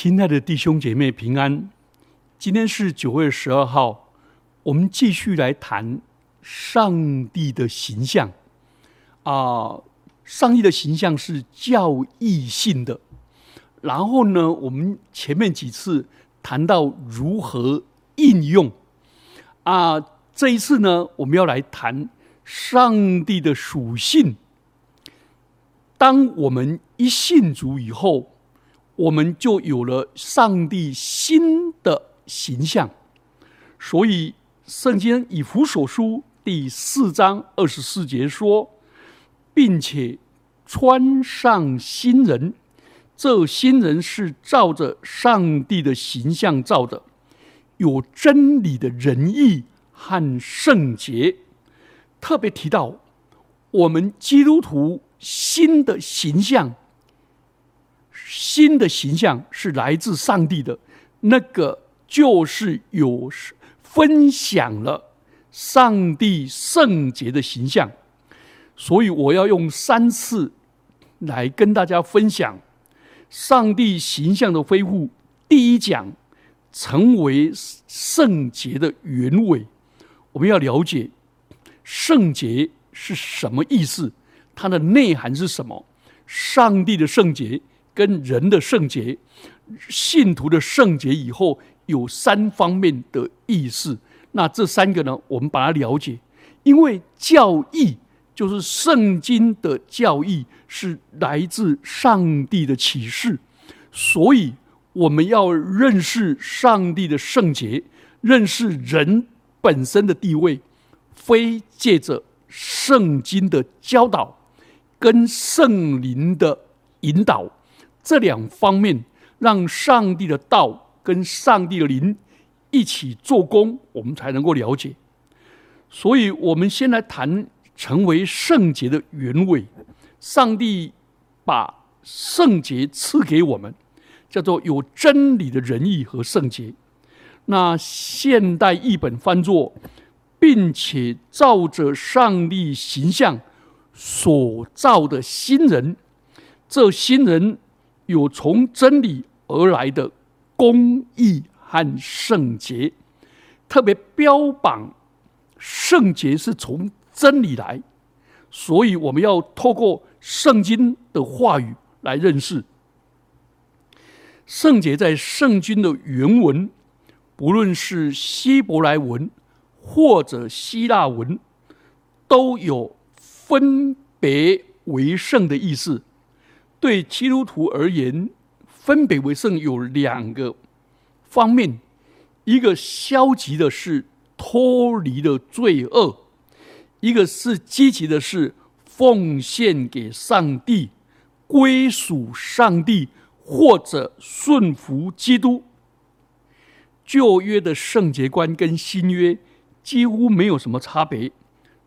亲爱的弟兄姐妹平安，今天是九月十二号，我们继续来谈上帝的形象啊。上帝的形象是教义性的，然后呢，我们前面几次谈到如何应用啊，这一次呢，我们要来谈上帝的属性。当我们一信主以后。我们就有了上帝新的形象，所以圣经以弗所书第四章二十四节说，并且穿上新人，这新人是照着上帝的形象造的，有真理的仁义和圣洁。特别提到我们基督徒新的形象。新的形象是来自上帝的，那个就是有分享了上帝圣洁的形象，所以我要用三次来跟大家分享上帝形象的恢复。第一讲，成为圣洁的原委，我们要了解圣洁是什么意思，它的内涵是什么？上帝的圣洁。跟人的圣洁、信徒的圣洁以后有三方面的意思。那这三个呢，我们把它了解。因为教义就是圣经的教义，是来自上帝的启示，所以我们要认识上帝的圣洁，认识人本身的地位，非借着圣经的教导跟圣灵的引导。这两方面，让上帝的道跟上帝的灵一起做工，我们才能够了解。所以，我们先来谈成为圣洁的原委。上帝把圣洁赐给我们，叫做有真理的仁义和圣洁。那现代译本翻作，并且照着上帝形象所造的新人，这新人。有从真理而来的公义和圣洁，特别标榜圣洁是从真理来，所以我们要透过圣经的话语来认识圣洁。在圣经的原文，不论是希伯来文或者希腊文，都有分别为圣的意思。对基督徒而言，分别为圣有两个方面：一个消极的是脱离了罪恶；一个是积极的是奉献给上帝、归属上帝或者顺服基督。旧约的圣洁观跟新约几乎没有什么差别，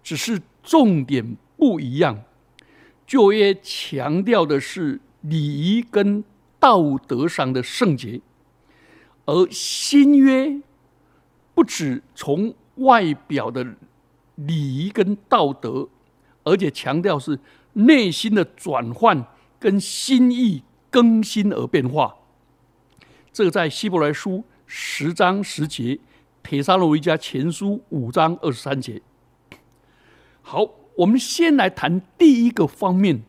只是重点不一样。旧约强调的是礼仪跟道德上的圣洁，而新约不止从外表的礼仪跟道德，而且强调是内心的转换跟心意更新而变化。这个在希伯来书十章十节，铁沙罗维加前书五章二十三节。好。我们先来谈第一个方面，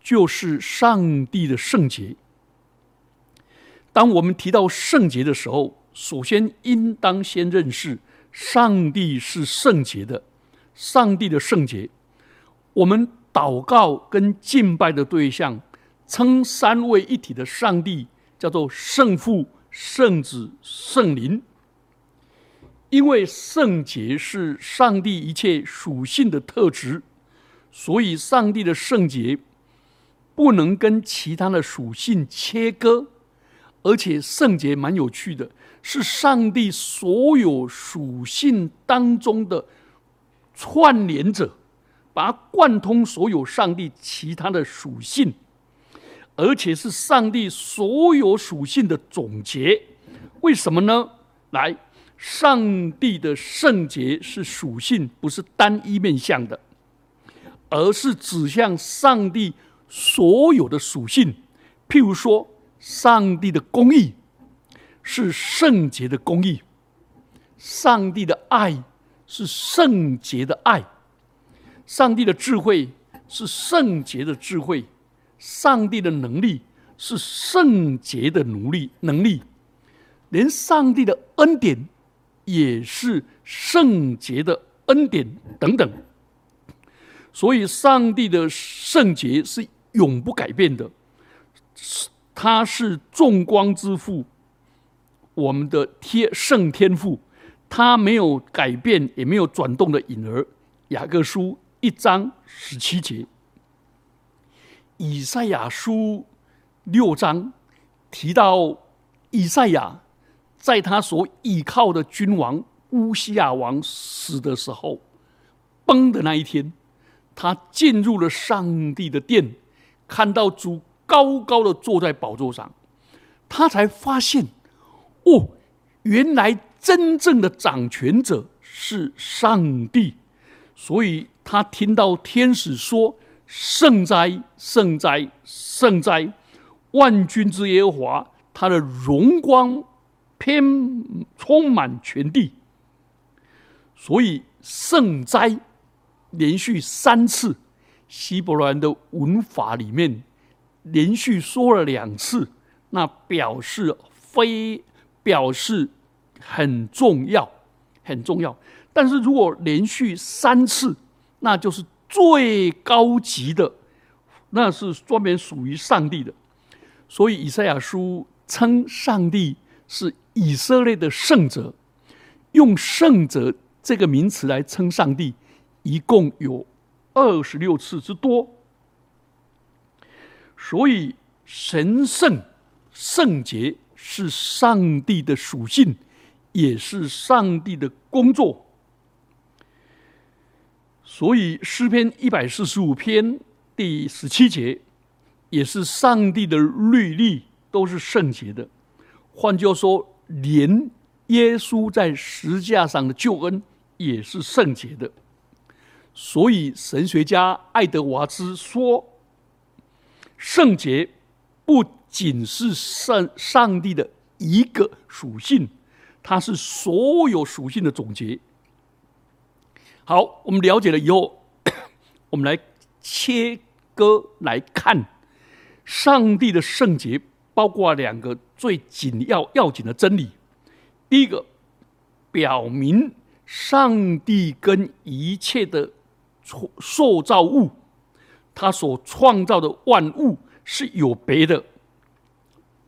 就是上帝的圣洁。当我们提到圣洁的时候，首先应当先认识上帝是圣洁的。上帝的圣洁，我们祷告跟敬拜的对象，称三位一体的上帝叫做圣父、圣子、圣灵。因为圣洁是上帝一切属性的特质，所以上帝的圣洁不能跟其他的属性切割，而且圣洁蛮有趣的，是上帝所有属性当中的串联者，把它贯通所有上帝其他的属性，而且是上帝所有属性的总结。为什么呢？来。上帝的圣洁是属性，不是单一面向的，而是指向上帝所有的属性。譬如说，上帝的公义是圣洁的公义，上帝的爱是圣洁的爱，上帝的智慧是圣洁的智慧，上帝的能力是圣洁的奴隶能力，连上帝的恩典也是圣洁的恩典等等。所以，上帝的圣洁是永不改变的，他是众光之父，我们的天圣天父，他没有改变，也没有转动的影儿。雅各书一章十七节，以赛亚书六章提到以赛亚在他所倚靠的君王乌西亚王死的时候，崩的那一天。他进入了上帝的殿，看到主高高的坐在宝座上，他才发现，哦，原来真正的掌权者是上帝。所以他听到天使说：“圣哉，圣哉，圣哉！万军之耶和华，他的荣光偏充满全地。”所以圣哉。连续三次，希伯兰的文法里面连续说了两次，那表示非表示很重要，很重要。但是如果连续三次，那就是最高级的，那是专门属于上帝的。所以以赛亚书称上帝是以色列的圣者，用圣者这个名词来称上帝。一共有二十六次之多，所以神圣圣洁是上帝的属性，也是上帝的工作。所以诗篇一百四十五篇第十七节，也是上帝的律例都是圣洁的。换句话说，连耶稣在十架上的救恩也是圣洁的。所以，神学家爱德华兹说：“圣洁不仅是上上帝的一个属性，它是所有属性的总结。”好，我们了解了以后，我们来切割来看上帝的圣洁，包括两个最紧要要紧的真理。第一个，表明上帝跟一切的。塑造物，他所创造的万物是有别的，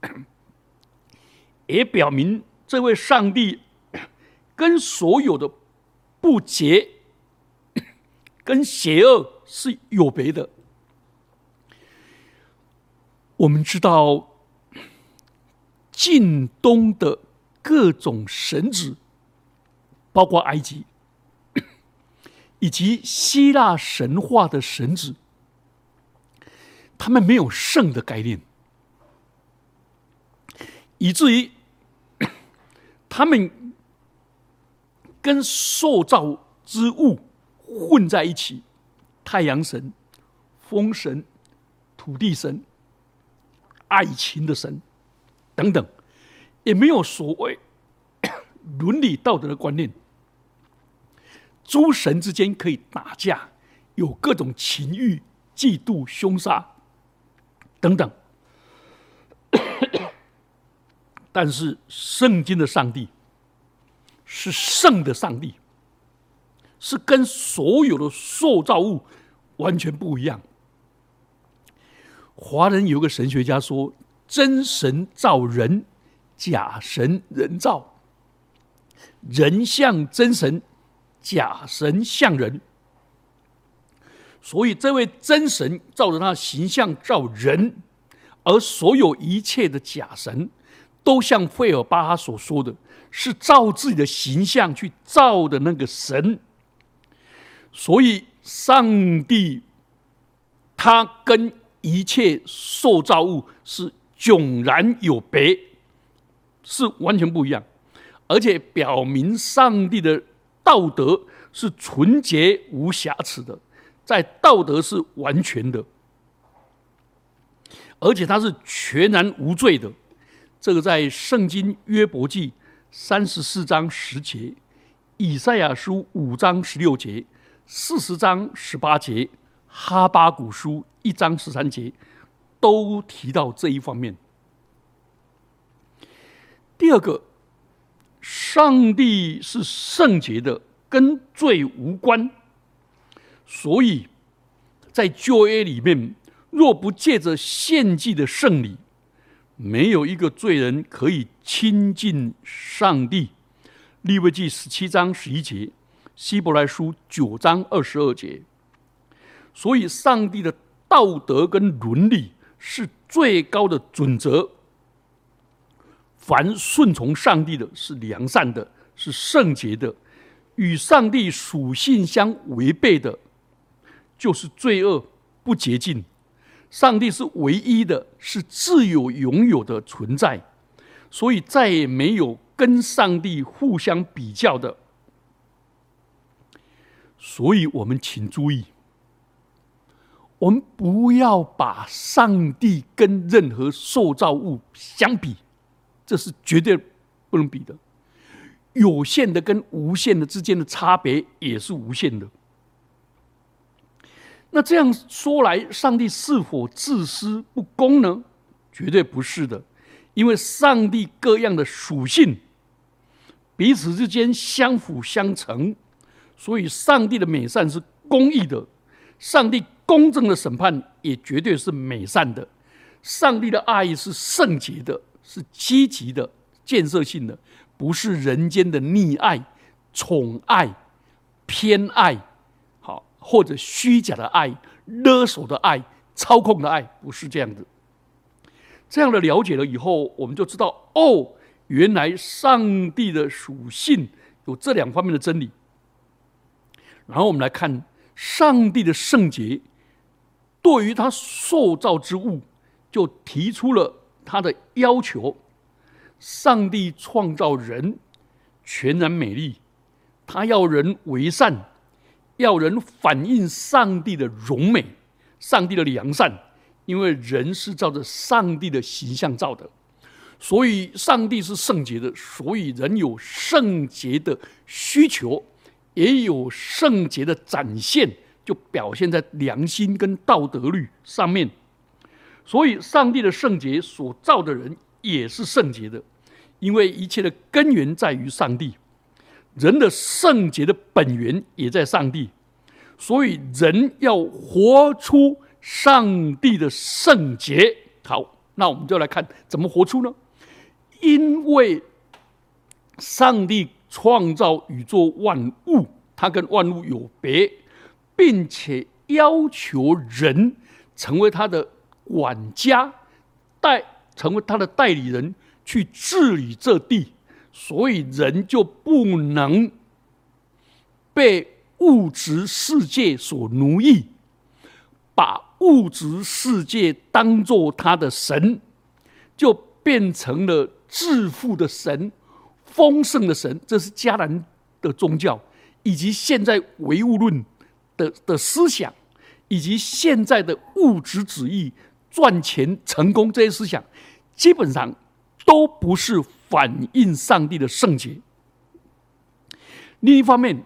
也表明这位上帝 跟所有的不洁、跟邪恶是有别的。我们知道，近东的各种神子，包括埃及。以及希腊神话的神子，他们没有圣的概念，以至于 他们跟塑造之物混在一起，太阳神、风神、土地神、爱情的神等等，也没有所谓 伦理道德的观念。诸神之间可以打架，有各种情欲、嫉妒、凶杀等等。但是圣经的上帝是圣的上帝，是跟所有的塑造物完全不一样。华人有个神学家说：“真神造人，假神人造，人像真神。”假神像人，所以这位真神照着他的形象造人，而所有一切的假神，都像费尔巴哈所说的是照自己的形象去造的那个神。所以上帝他跟一切受造物是迥然有别，是完全不一样，而且表明上帝的。道德是纯洁无瑕疵的，在道德是完全的，而且他是全然无罪的，这个在圣经约伯记三十四章十节，以赛亚书五章十六节，四十章十八节，哈巴古书一章十三节，都提到这一方面。第二个，上帝是圣洁的，跟罪无关，所以在旧约里面，若不借着献祭的圣礼，没有一个罪人可以亲近上帝。利未记十七章十一节，希伯来书九章二十二节。所以，上帝的道德跟伦理是最高的准则。凡顺从上帝的，是良善的，是圣洁的；与上帝属性相违背的，就是罪恶不洁净。上帝是唯一的，是自有拥有的存在，所以再也没有跟上帝互相比较的。所以我们请注意，我们不要把上帝跟任何受造物相比。这是绝对不能比的，有限的跟无限的之间的差别也是无限的。那这样说来，上帝是否自私不公呢？绝对不是的，因为上帝各样的属性彼此之间相辅相成，所以上帝的美善是公义的，上帝公正的审判也绝对是美善的，上帝的爱是圣洁的。是积极的、建设性的，不是人间的溺爱、宠爱、偏爱，好或者虚假的爱、勒索的爱、操控的爱，不是这样的。这样的了解了以后，我们就知道哦，原来上帝的属性有这两方面的真理。然后我们来看上帝的圣洁，对于他塑造之物，就提出了。他的要求，上帝创造人全然美丽，他要人为善，要人反映上帝的荣美，上帝的良善，因为人是照着上帝的形象造的，所以上帝是圣洁的，所以人有圣洁的需求，也有圣洁的展现，就表现在良心跟道德律上面。所以，上帝的圣洁所造的人也是圣洁的，因为一切的根源在于上帝，人的圣洁的本源也在上帝，所以人要活出上帝的圣洁。好，那我们就来看怎么活出呢？因为上帝创造宇宙万物，他跟万物有别，并且要求人成为他的。管家代成为他的代理人去治理这地，所以人就不能被物质世界所奴役，把物质世界当做他的神，就变成了致富的神、丰盛的神。这是迦南的宗教，以及现在唯物论的的思想，以及现在的物质主义。赚钱成功这些思想，基本上都不是反映上帝的圣洁。另一方面，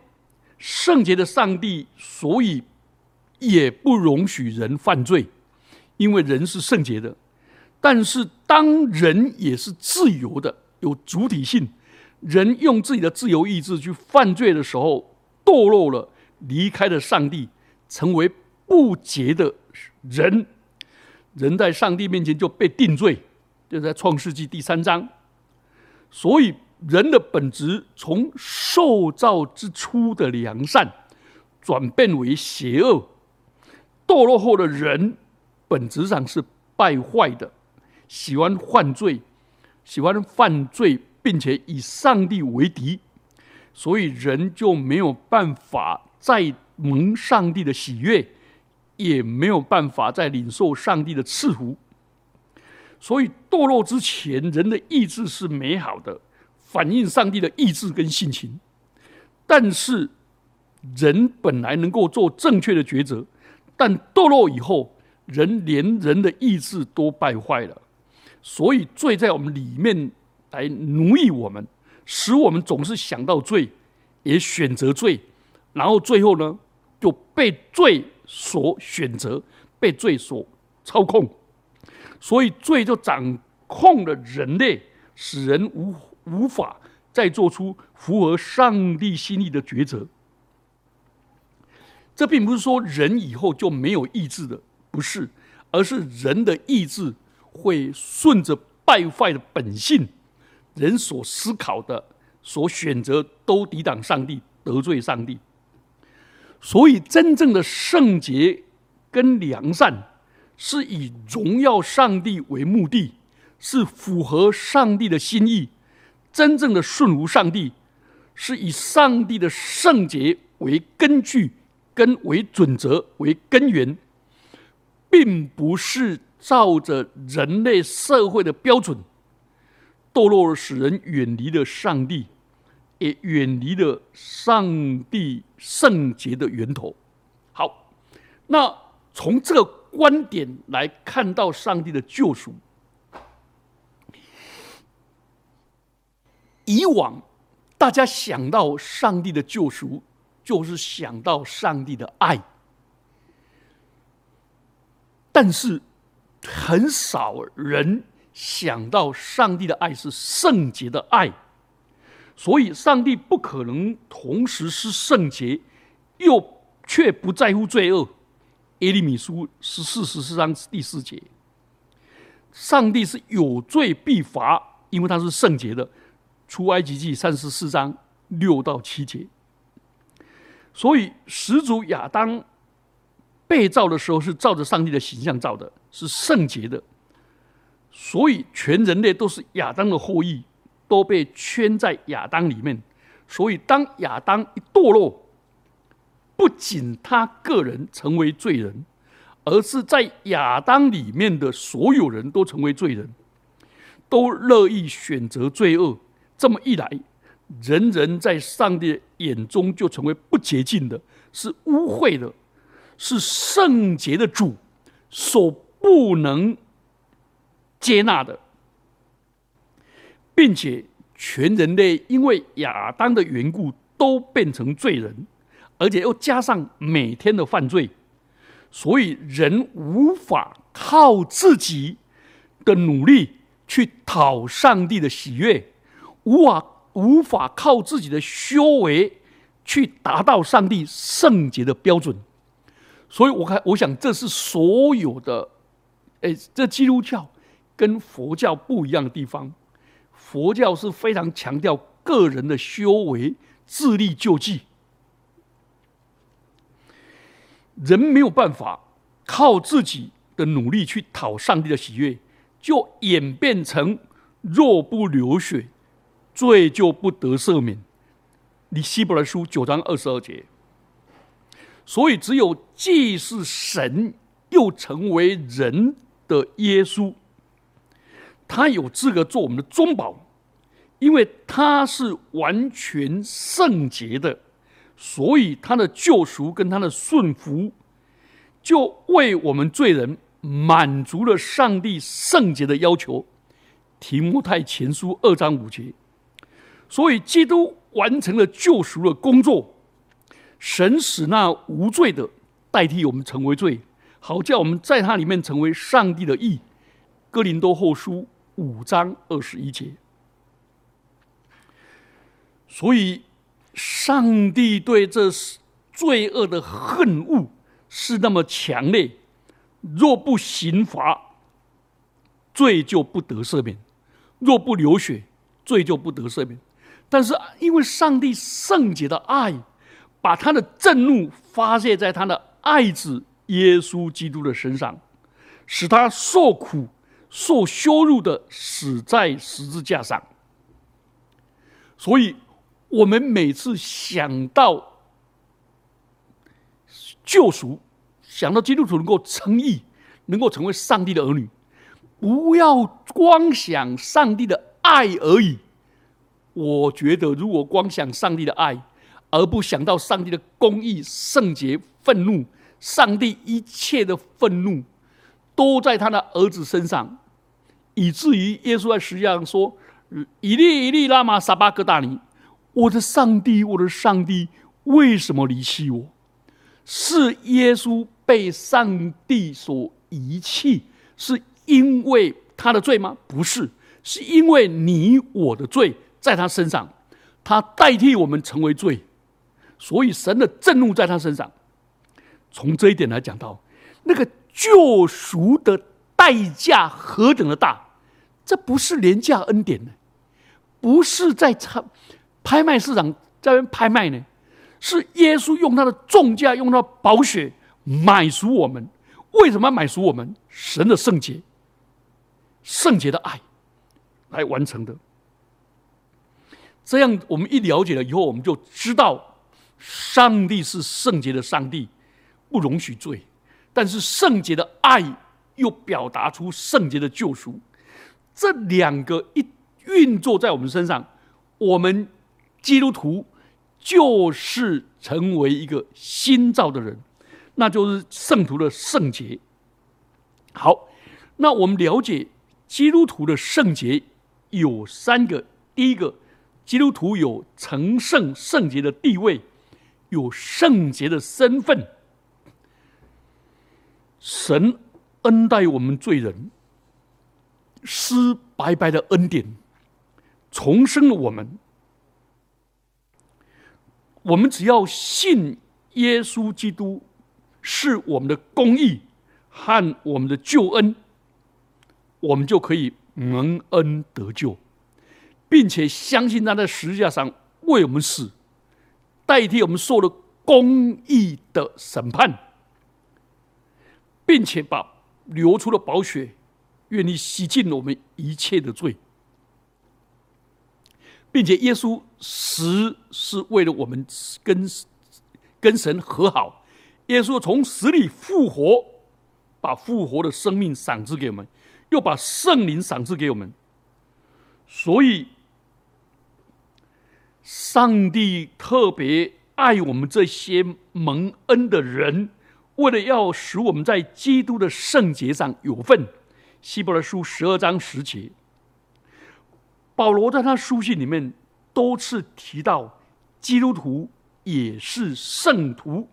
圣洁的上帝，所以也不容许人犯罪，因为人是圣洁的。但是，当人也是自由的，有主体性，人用自己的自由意志去犯罪的时候，堕落了，离开了上帝，成为不洁的人。人在上帝面前就被定罪，就在创世纪第三章。所以人的本质从受造之初的良善，转变为邪恶。堕落后的人本质上是败坏的，喜欢犯罪，喜欢犯罪，并且以上帝为敌。所以人就没有办法再蒙上帝的喜悦。也没有办法再领受上帝的赐福，所以堕落之前，人的意志是美好的，反映上帝的意志跟性情。但是，人本来能够做正确的抉择，但堕落以后，人连人的意志都败坏了，所以罪在我们里面来奴役我们，使我们总是想到罪，也选择罪，然后最后呢，就被罪所选择，被罪所操控，所以罪就掌控了人类，使人无无法再做出符合上帝心意的抉择。这并不是说人以后就没有意志的，不是，而是人的意志会顺着败坏的本性，人所思考的、所选择都抵挡上帝，得罪上帝。所以，真正的圣洁跟良善，是以荣耀上帝为目的，是符合上帝的心意。真正的顺服上帝，是以上帝的圣洁为根据。根为准则为根源，并不是照着人类社会的标准堕落，使人远离了上帝，也远离了上帝圣洁的源头。好，那从这个观点来看到上帝的救赎，以往大家想到上帝的救赎。就是想到上帝的爱，但是很少人想到上帝的爱是圣洁的爱，所以上帝不可能同时是圣洁，又却不在乎罪恶。耶利米书十四十四章第四节，上帝是有罪必罚，因为他是圣洁的。出埃及记三十四章六到七节。所以始祖亚当被造的时候是照着上帝的形象造的，是圣洁的。所以全人类都是亚当的后裔，都被圈在亚当里面。所以当亚当一堕落，不仅他个人成为罪人，而是在亚当里面的所有人都成为罪人，都乐意选择罪恶。这么一来。人人在上帝眼中就成为不洁净的，是污秽的，是圣洁的主所不能接纳的，并且全人类因为亚当的缘故都变成罪人，而且又加上每天的犯罪，所以人无法靠自己的努力去讨上帝的喜悦，无法。无法靠自己的修为去达到上帝圣洁的标准，所以我看，我想这是所有的，哎，这基督教跟佛教不一样的地方。佛教是非常强调个人的修为、自力救济，人没有办法靠自己的努力去讨上帝的喜悦，就演变成若不流血。罪就不得赦免，你希伯来书九章二十二节。所以，只有既是神又成为人的耶稣，他有资格做我们的中保，因为他是完全圣洁的，所以他的救赎跟他的顺服，就为我们罪人满足了上帝圣洁的要求。提摩太前书二章五节。所以，基督完成了救赎的工作，神使那无罪的代替我们成为罪，好叫我们在他里面成为上帝的义。哥林多后书五章二十一节。所以，上帝对这罪恶的恨恶是那么强烈，若不刑罚，罪就不得赦免；若不流血，罪就不得赦免。但是，因为上帝圣洁的爱，把他的震怒发泄在他的爱子耶稣基督的身上，使他受苦、受羞辱的死在十字架上。所以，我们每次想到救赎，想到基督徒能够称义，能够成为上帝的儿女，不要光想上帝的爱而已。我觉得，如果光想上帝的爱，而不想到上帝的公义、圣洁、愤怒，上帝一切的愤怒都在他的儿子身上，以至于耶稣在十字架上说：“以利以利拉玛撒巴格大尼，我的上帝，我的上帝，为什么离弃我？”是耶稣被上帝所遗弃，是因为他的罪吗？不是，是因为你我的罪在他身上，他代替我们成为罪，所以神的震怒在他身上。从这一点来讲到，那个救赎的代价何等的大，这不是廉价恩典呢，不是在拍拍卖市场在那拍卖呢。是耶稣用他的重价，用他的宝血买赎我们。为什么要买赎我们？神的圣洁、圣洁的爱来完成的。这样，我们一了解了以后，我们就知道，上帝是圣洁的上帝，不容许罪。但是，圣洁的爱又表达出圣洁的救赎。这两个一运作在我们身上，我们基督徒。就是成为一个新造的人，那就是圣徒的圣洁。好，那我们了解基督徒的圣洁有三个：第一个，基督徒有成圣圣洁的地位，有圣洁的身份。神恩待我们罪人，施白白的恩典，重生了我们。我们只要信耶稣基督是我们的公义和我们的救恩，我们就可以蒙恩得救，并且相信他在十字架上为我们死，代替我们受了公义的审判，并且把流出的宝血愿意洗净我们一切的罪。并且耶稣死是为了我们跟跟神和好，耶稣从死里复活，把复活的生命赏赐给我们，又把圣灵赏赐给我们。所以，上帝特别爱我们这些蒙恩的人，为了要使我们在基督的圣洁上有份。希伯来书十二章十节。保罗在他书信里面多次提到，基督徒也是圣徒，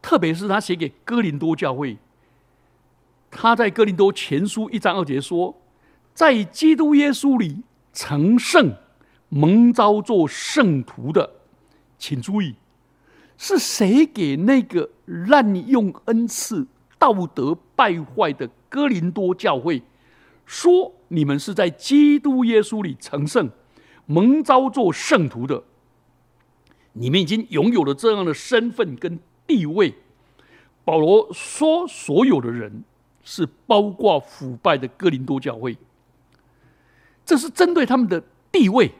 特别是他写给哥林多教会，他在哥林多前书一章二节说，在基督耶稣里成圣、蒙召做圣徒的，请注意，是谁给那个滥用恩赐、道德败坏的哥林多教会？说你们是在基督耶稣里成圣、蒙召做圣徒的，你们已经拥有了这样的身份跟地位。保罗说，所有的人是包括腐败的哥林多教会，这是针对他们的地位，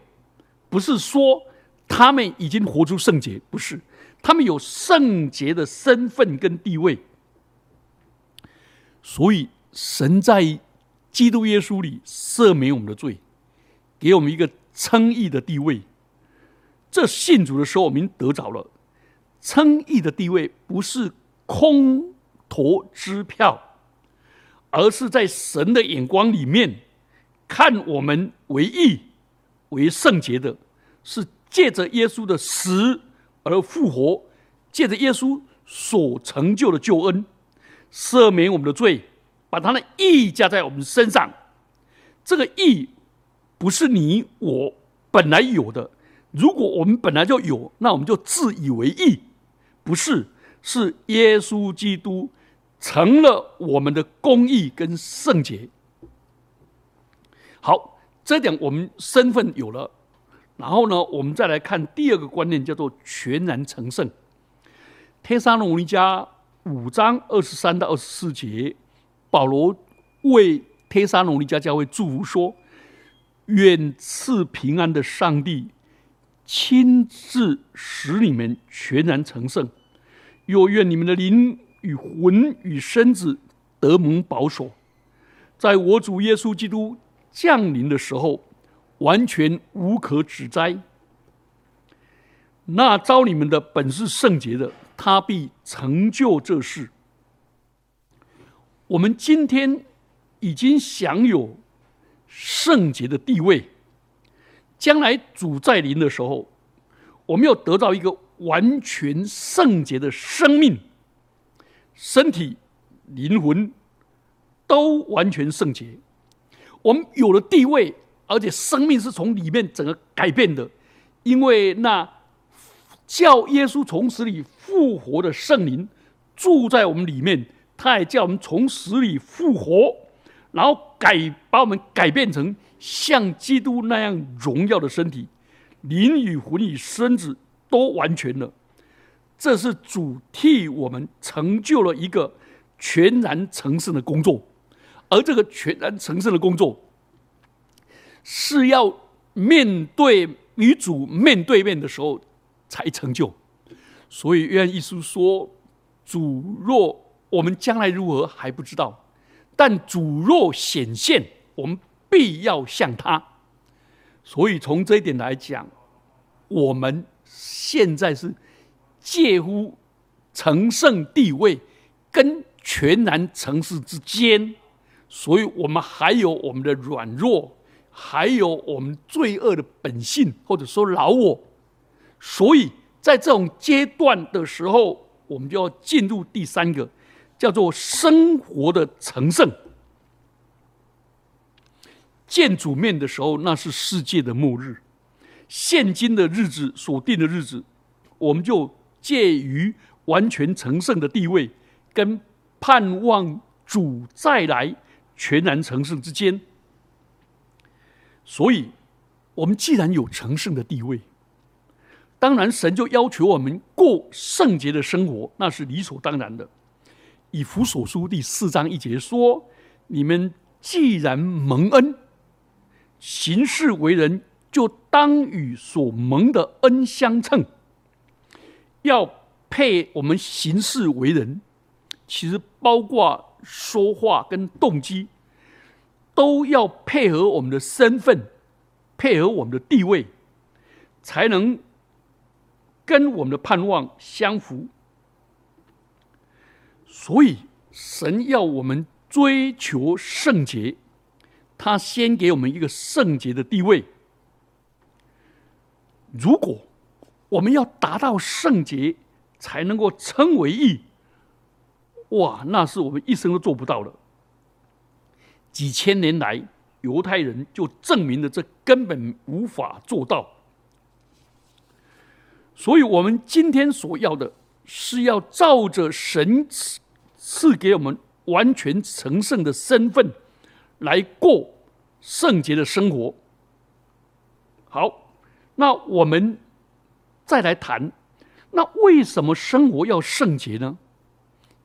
不是说他们已经活出圣洁，不是，他们有圣洁的身份跟地位。所以神在。基督耶稣里赦免我们的罪，给我们一个称义的地位。这信主的时候，我们得着了称义的地位，不是空头支票，而是在神的眼光里面看我们为义、为圣洁的，是借着耶稣的死而复活，借着耶稣所成就的救恩，赦免我们的罪。把他的义加在我们身上，这个义不是你我本来有的。如果我们本来就有，那我们就自以为义，不是？是耶稣基督成了我们的公义跟圣洁。好，这点我们身份有了，然后呢，我们再来看第二个观念，叫做全然成圣。天沙罗尼迦五章二十三到二十四节。保罗为帖撒罗尼迦教会祝福说：“愿赐平安的上帝亲自使你们全然成圣，又愿你们的灵与魂与身子得蒙保守，在我主耶稣基督降临的时候，完全无可指摘。那招你们的本是圣洁的，他必成就这事。”我们今天已经享有圣洁的地位。将来主在临的时候，我们要得到一个完全圣洁的生命，身体、灵魂都完全圣洁。我们有了地位，而且生命是从里面整个改变的，因为那叫耶稣从死里复活的圣灵住在我们里面，他也叫我们从死里复活，然后改把我们改变成。像基督那样荣耀的身体，灵与魂与身子都完全了。这是主替我们成就了一个全然成圣的工作，而这个全然成圣的工作，是要面对女主面对面的时候才成就。所以约翰一书说：“主若我们将来如何还不知道，但主若显现，我们。”必要像他，所以从这一点来讲，我们现在是介乎成圣地位跟全然成事之间，所以我们还有我们的软弱，还有我们罪恶的本性，或者说老我，所以在这种阶段的时候，我们就要进入第三个，叫做生活的成圣。见主面的时候，那是世界的末日。现今的日子所定的日子，我们就介于完全成圣的地位，跟盼望主再来全然成圣之间。所以，我们既然有成圣的地位，当然神就要求我们过圣洁的生活，那是理所当然的。以弗所书第四章一节说：“你们既然蒙恩。”行事为人，就当与所蒙的恩相称。要配我们行事为人，其实包括说话跟动机，都要配合我们的身份，配合我们的地位，才能跟我们的盼望相符。所以，神要我们追求圣洁。他先给我们一个圣洁的地位。如果我们要达到圣洁，才能够称为义，哇，那是我们一生都做不到的。几千年来，犹太人就证明了这根本无法做到。所以，我们今天所要的，是要照着神赐赐给我们完全成圣的身份。来过圣洁的生活。好，那我们再来谈，那为什么生活要圣洁呢？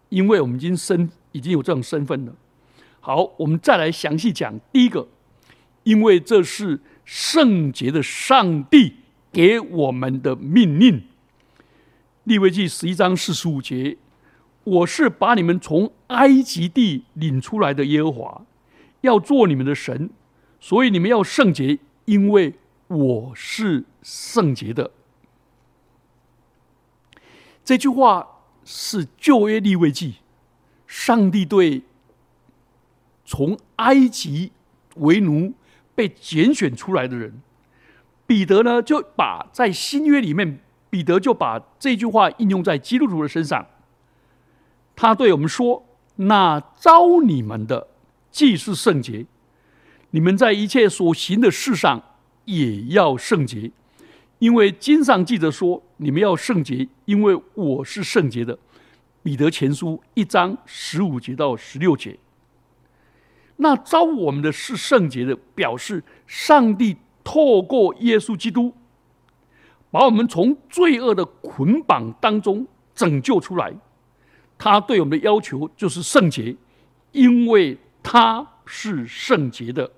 因为我们已经身已经有这种身份了。好，我们再来详细讲第一个，因为这是圣洁的上帝给我们的命令。利未记十一章四十五节，我是把你们从埃及地领出来的耶和华。要做你们的神，所以你们要圣洁，因为我是圣洁的。这句话是旧约立位记，上帝对从埃及为奴被拣选出来的人，彼得呢就把在新约里面，彼得就把这句话应用在基督徒的身上。他对我们说：“那招你们的。”既是圣洁，你们在一切所行的事上也要圣洁，因为经上记着说：“你们要圣洁，因为我是圣洁的。”彼得前书一章十五节到十六节。那招我们的是圣洁的，表示上帝透过耶稣基督，把我们从罪恶的捆绑当中拯救出来。他对我们的要求就是圣洁，因为。他是圣洁的，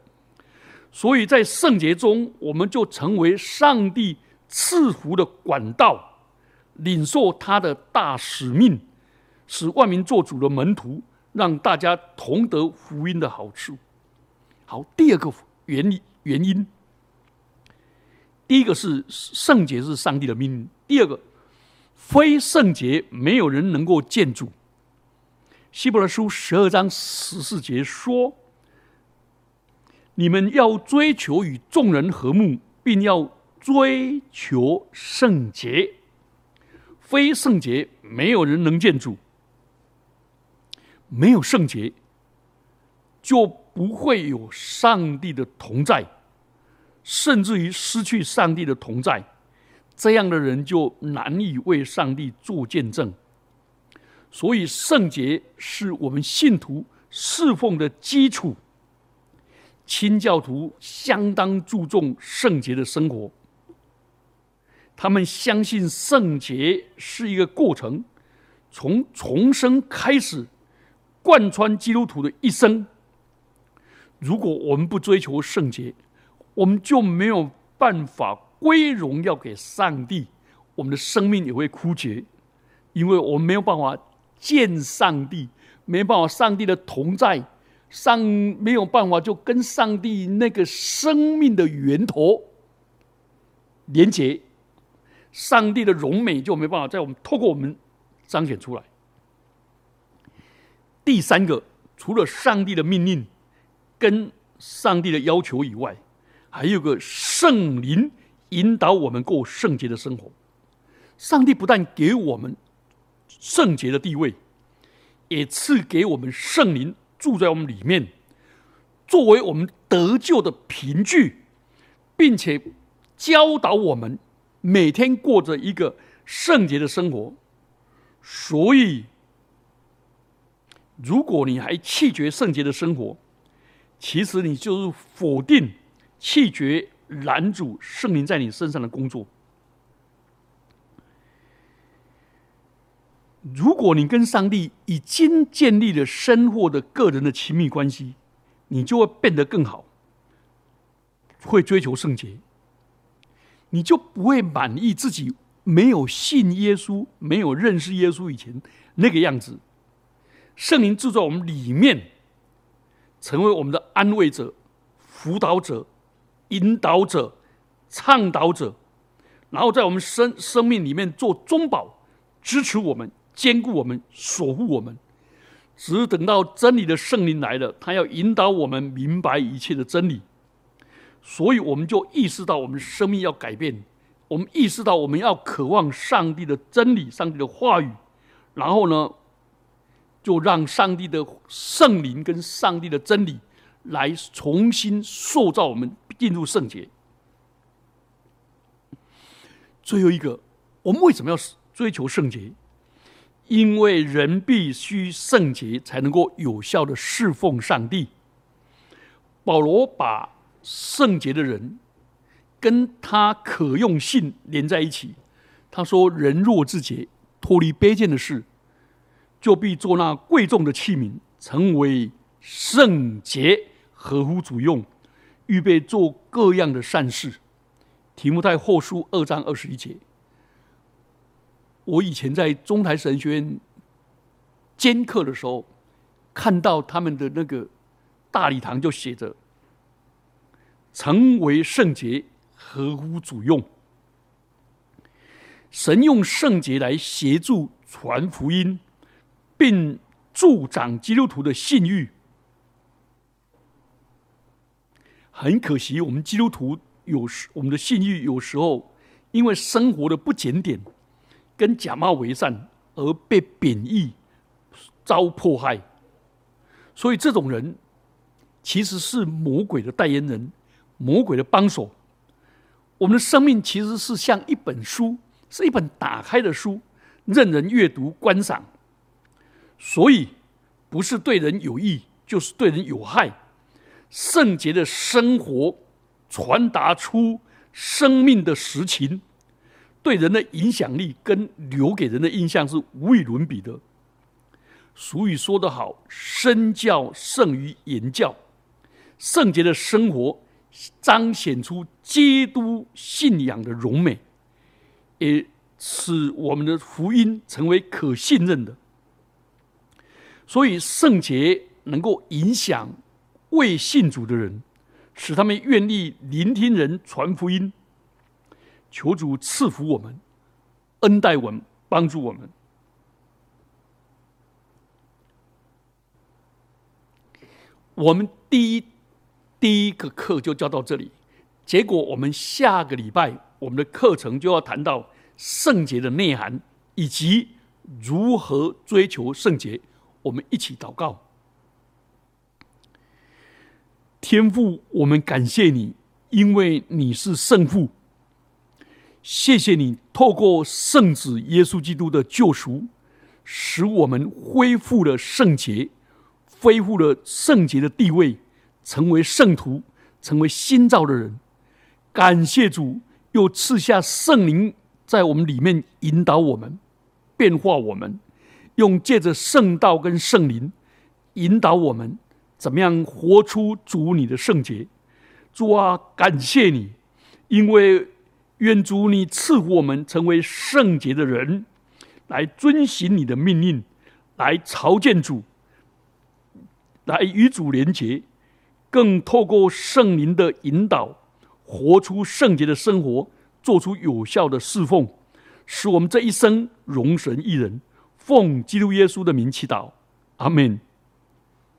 所以在圣洁中，我们就成为上帝赐福的管道，领受他的大使命，使万民做主的门徒，让大家同得福音的好处。好，第二个原理原因，第一个是圣洁是上帝的命令，第二个非圣洁没有人能够建筑。希伯来书十二章十四节说：“你们要追求与众人和睦，并要追求圣洁。非圣洁，没有人能建筑。没有圣洁，就不会有上帝的同在，甚至于失去上帝的同在，这样的人就难以为上帝做见证。所以，圣洁是我们信徒侍奉的基础。清教徒相当注重圣洁的生活，他们相信圣洁是一个过程，从重生开始，贯穿基督徒的一生。如果我们不追求圣洁，我们就没有办法归荣耀给上帝，我们的生命也会枯竭，因为我们没有办法见上帝，没办法上帝的同在。上没有办法，就跟上帝那个生命的源头连接，上帝的荣美就没办法在我们透过我们彰显出来。第三个，除了上帝的命令跟上帝的要求以外，还有个圣灵引导我们过圣洁的生活。上帝不但给我们圣洁的地位，也赐给我们圣灵。住在我们里面，作为我们得救的凭据，并且教导我们每天过着一个圣洁的生活。所以，如果你还弃绝圣洁的生活，其实你就是否定、弃绝、拦阻圣灵在你身上的工作。如果你跟上帝已经建立了深厚的个人的亲密关系，你就会变得更好，会追求圣洁，你就不会满意自己没有信耶稣、没有认识耶稣以前那个样子。圣灵住在我们里面，成为我们的安慰者、辅导者、引导者、倡导者，然后在我们生生命里面做中保，支持我们。兼顾我们，守护我们，只等到真理的圣灵来了，他要引导我们明白一切的真理，所以我们就意识到我们生命要改变，我们意识到我们要渴望上帝的真理、上帝的话语，然后呢，就让上帝的圣灵跟上帝的真理来重新塑造我们进入圣洁。最后一个，我们为什么要追求圣洁？因为人必须圣洁，才能够有效的侍奉上帝。保罗把圣洁的人跟他可用性连在一起。他说：“人若自洁，脱离卑贱的事，就必做那贵重的器皿，成为圣洁，合乎主用，预备做各样的善事。”题目在后书二章二十一节。我以前在中台神学院兼课的时候，看到他们的那个大礼堂就写着“成为圣洁，合乎主用”。神用圣洁来协助传福音，并助长基督徒的信誉。很可惜，我们基督徒有时我们的信誉有时候因为生活的不检点。跟假冒为善而被贬义、遭迫害，所以这种人其实是魔鬼的代言人、魔鬼的帮手。我们的生命其实是像一本书，是一本打开的书，任人阅读观赏。所以，不是对人有益，就是对人有害。圣洁的生活传达出生命的实情。对人的影响力跟留给人的印象是无与伦比的。俗语说得好：“身教胜于言教。”圣洁的生活彰显出基督信仰的荣美，也使我们的福音成为可信任的。所以，圣洁能够影响未信主的人，使他们愿意聆听人传福音。求主赐福我们，恩待我们，帮助我们。我们第一第一个课就教到这里。结果我们下个礼拜我们的课程就要谈到圣洁的内涵以及如何追求圣洁。我们一起祷告，天父，我们感谢你，因为你是圣父。谢谢你透过圣子耶稣基督的救赎，使我们恢复了圣洁，恢复了圣洁的地位，成为圣徒，成为新造的人。感谢主，又赐下圣灵在我们里面引导我们，变化我们，用借着圣道跟圣灵引导我们，怎么样活出主你的圣洁？主啊，感谢你，因为。愿主你赐福我们成为圣洁的人，来遵行你的命令，来朝见主，来与主连结，更透过圣灵的引导，活出圣洁的生活，做出有效的侍奉，使我们这一生荣神一人。奉基督耶稣的名祈祷，阿门。